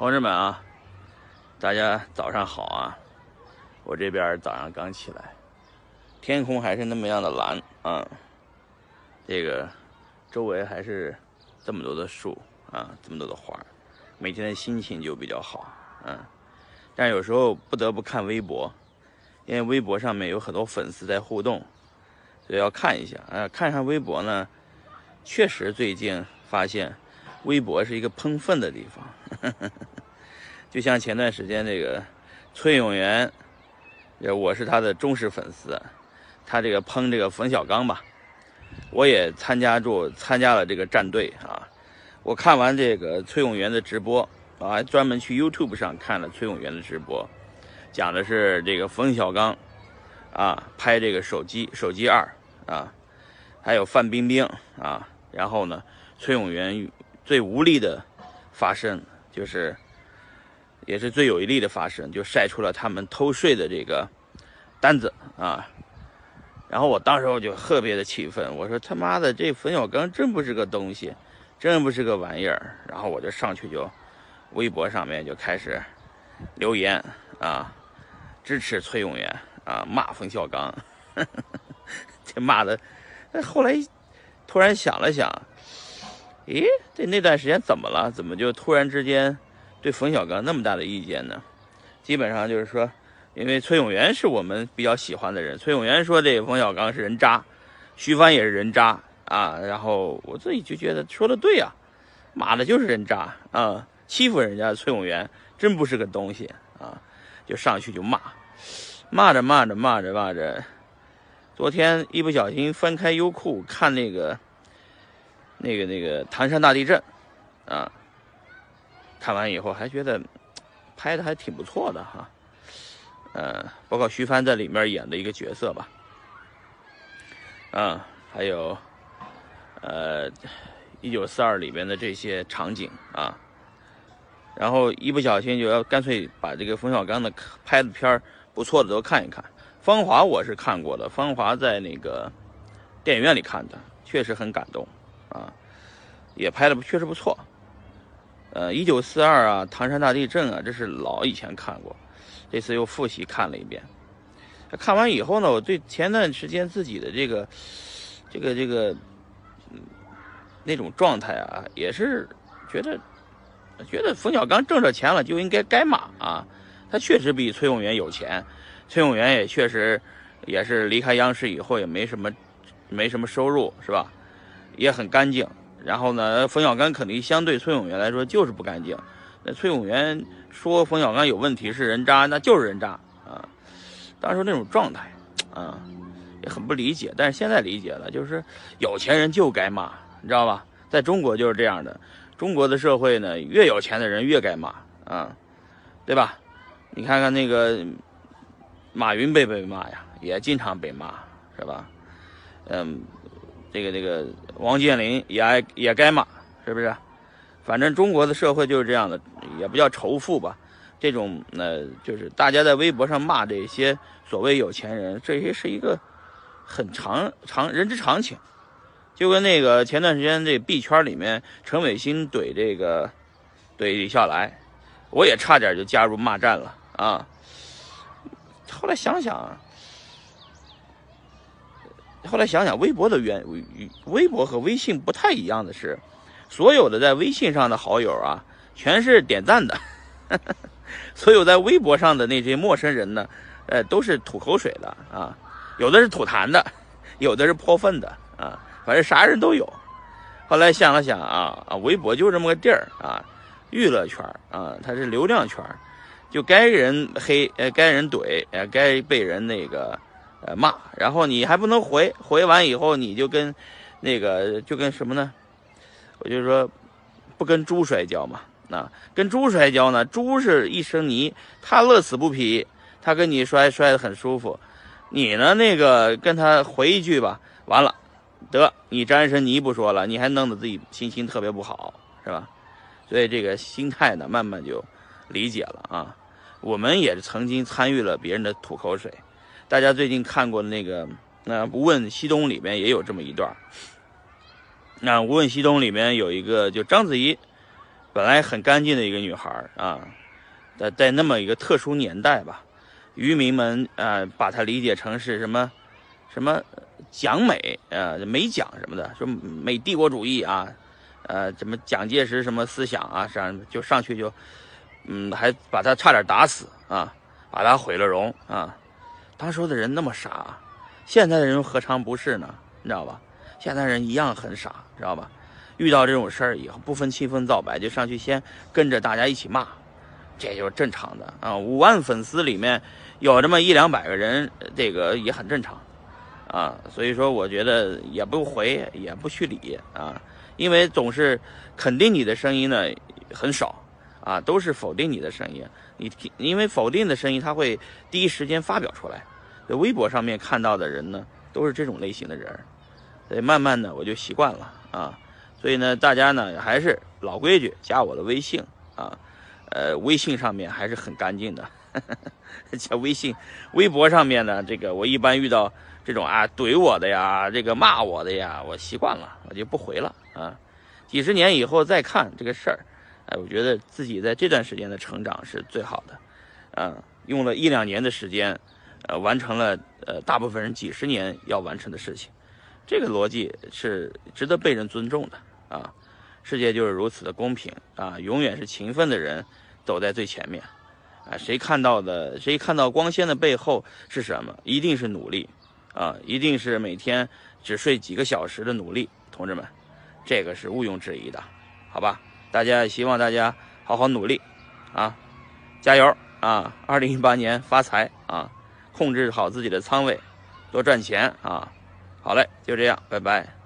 同志们啊，大家早上好啊！我这边早上刚起来，天空还是那么样的蓝啊，这个周围还是这么多的树啊，这么多的花，每天的心情就比较好，嗯。但有时候不得不看微博，因为微博上面有很多粉丝在互动，所以要看一下啊。看上微博呢，确实最近发现。微博是一个喷粪的地方，就像前段时间这个崔永元，我是他的忠实粉丝，他这个喷这个冯小刚吧，我也参加住参加了这个战队啊。我看完这个崔永元的直播啊，专门去 YouTube 上看了崔永元的直播，讲的是这个冯小刚啊拍这个手机手机二啊，还有范冰冰啊，然后呢崔永元。最无力的发声，就是也是最有力的发声，就晒出了他们偷税的这个单子啊。然后我当时我就特别的气愤，我说他妈的这冯小刚真不是个东西，真不是个玩意儿。然后我就上去就微博上面就开始留言啊，支持崔永元啊，骂冯小刚，这骂的。后来突然想了想。咦，这那段时间怎么了？怎么就突然之间对冯小刚那么大的意见呢？基本上就是说，因为崔永元是我们比较喜欢的人，崔永元说这冯小刚是人渣，徐帆也是人渣啊。然后我自己就觉得说的对呀，骂的就是人渣啊，欺负人家崔永元真不是个东西啊，就上去就骂，骂着骂着骂着骂着，昨天一不小心翻开优酷看那个。那个那个唐山大地震，啊，看完以后还觉得拍的还挺不错的哈，呃，包括徐帆在里面演的一个角色吧，啊，还有呃一九四二里面的这些场景啊，然后一不小心就要干脆把这个冯小刚的拍的片不错的都看一看，《芳华》我是看过的，《芳华》在那个电影院里看的，确实很感动。啊，也拍的确实不错。呃，一九四二啊，唐山大地震啊，这是老以前看过，这次又复习看了一遍。看完以后呢，我对前段时间自己的这个、这个、这个，嗯，那种状态啊，也是觉得，觉得冯小刚挣着钱了就应该该骂啊。他确实比崔永元有钱，崔永元也确实也是离开央视以后也没什么没什么收入，是吧？也很干净，然后呢，冯小刚肯定相对崔永元来说就是不干净。那崔永元说冯小刚有问题是人渣，那就是人渣啊。当时那种状态啊，也很不理解。但是现在理解了，就是有钱人就该骂，你知道吧？在中国就是这样的，中国的社会呢，越有钱的人越该骂啊，对吧？你看看那个马云被被骂呀，也经常被骂，是吧？嗯。这个这个王健林也爱也该骂，是不是？反正中国的社会就是这样的，也不叫仇富吧。这种呃，就是大家在微博上骂这些所谓有钱人，这些是一个很常常人之常情。就跟那个前段时间这币圈里面陈伟新怼这个怼李笑来，我也差点就加入骂战了啊。后来想想。后来想想，微博的原微博和微信不太一样的是，所有的在微信上的好友啊，全是点赞的；所有在微博上的那些陌生人呢，呃，都是吐口水的啊，有的是吐痰的，有的是泼粪的啊，反正啥人都有。后来想了想啊啊，微博就这么个地儿啊，娱乐圈啊，它是流量圈，就该人黑，呃，该人怼，呃，该被人那个。呃，骂，然后你还不能回，回完以后你就跟，那个就跟什么呢？我就说，不跟猪摔跤嘛。那跟猪摔跤呢，猪是一身泥，它乐此不疲，它跟你摔摔得很舒服。你呢，那个跟他回一句吧，完了，得你沾身泥不说了，你还弄得自己心情特别不好，是吧？所以这个心态呢，慢慢就理解了啊。我们也曾经参与了别人的吐口水。大家最近看过的那个，那《无问西东》里面也有这么一段那《无问西东》里面有一个，就章子怡，本来很干净的一个女孩啊，在在那么一个特殊年代吧，渔民们啊把她理解成是什么什么蒋美呃美蒋什么的，说美帝国主义啊，呃什么蒋介石什么思想啊，上就上去就嗯还把她差点打死啊，把她毁了容啊。他说的人那么傻，现在的人何尝不是呢？你知道吧？现在人一样很傻，知道吧？遇到这种事儿以后，不分青红皂白就上去先跟着大家一起骂，这就是正常的啊。五万粉丝里面有这么一两百个人，这个也很正常啊。所以说，我觉得也不回，也不去理啊，因为总是肯定你的声音呢很少啊，都是否定你的声音。你因为否定的声音，他会第一时间发表出来。在微博上面看到的人呢，都是这种类型的人，所以慢慢的我就习惯了啊。所以呢，大家呢还是老规矩，加我的微信啊，呃，微信上面还是很干净的。加微信，微博上面呢，这个我一般遇到这种啊怼我的呀，这个骂我的呀，我习惯了，我就不回了啊。几十年以后再看这个事儿，哎，我觉得自己在这段时间的成长是最好的，啊，用了一两年的时间，呃，完成了呃大部分人几十年要完成的事情，这个逻辑是值得被人尊重的。啊，世界就是如此的公平啊！永远是勤奋的人走在最前面，啊，谁看到的，谁看到光鲜的背后是什么？一定是努力，啊，一定是每天只睡几个小时的努力，同志们，这个是毋庸置疑的，好吧？大家希望大家好好努力，啊，加油啊！二零一八年发财啊！控制好自己的仓位，多赚钱啊！好嘞，就这样，拜拜。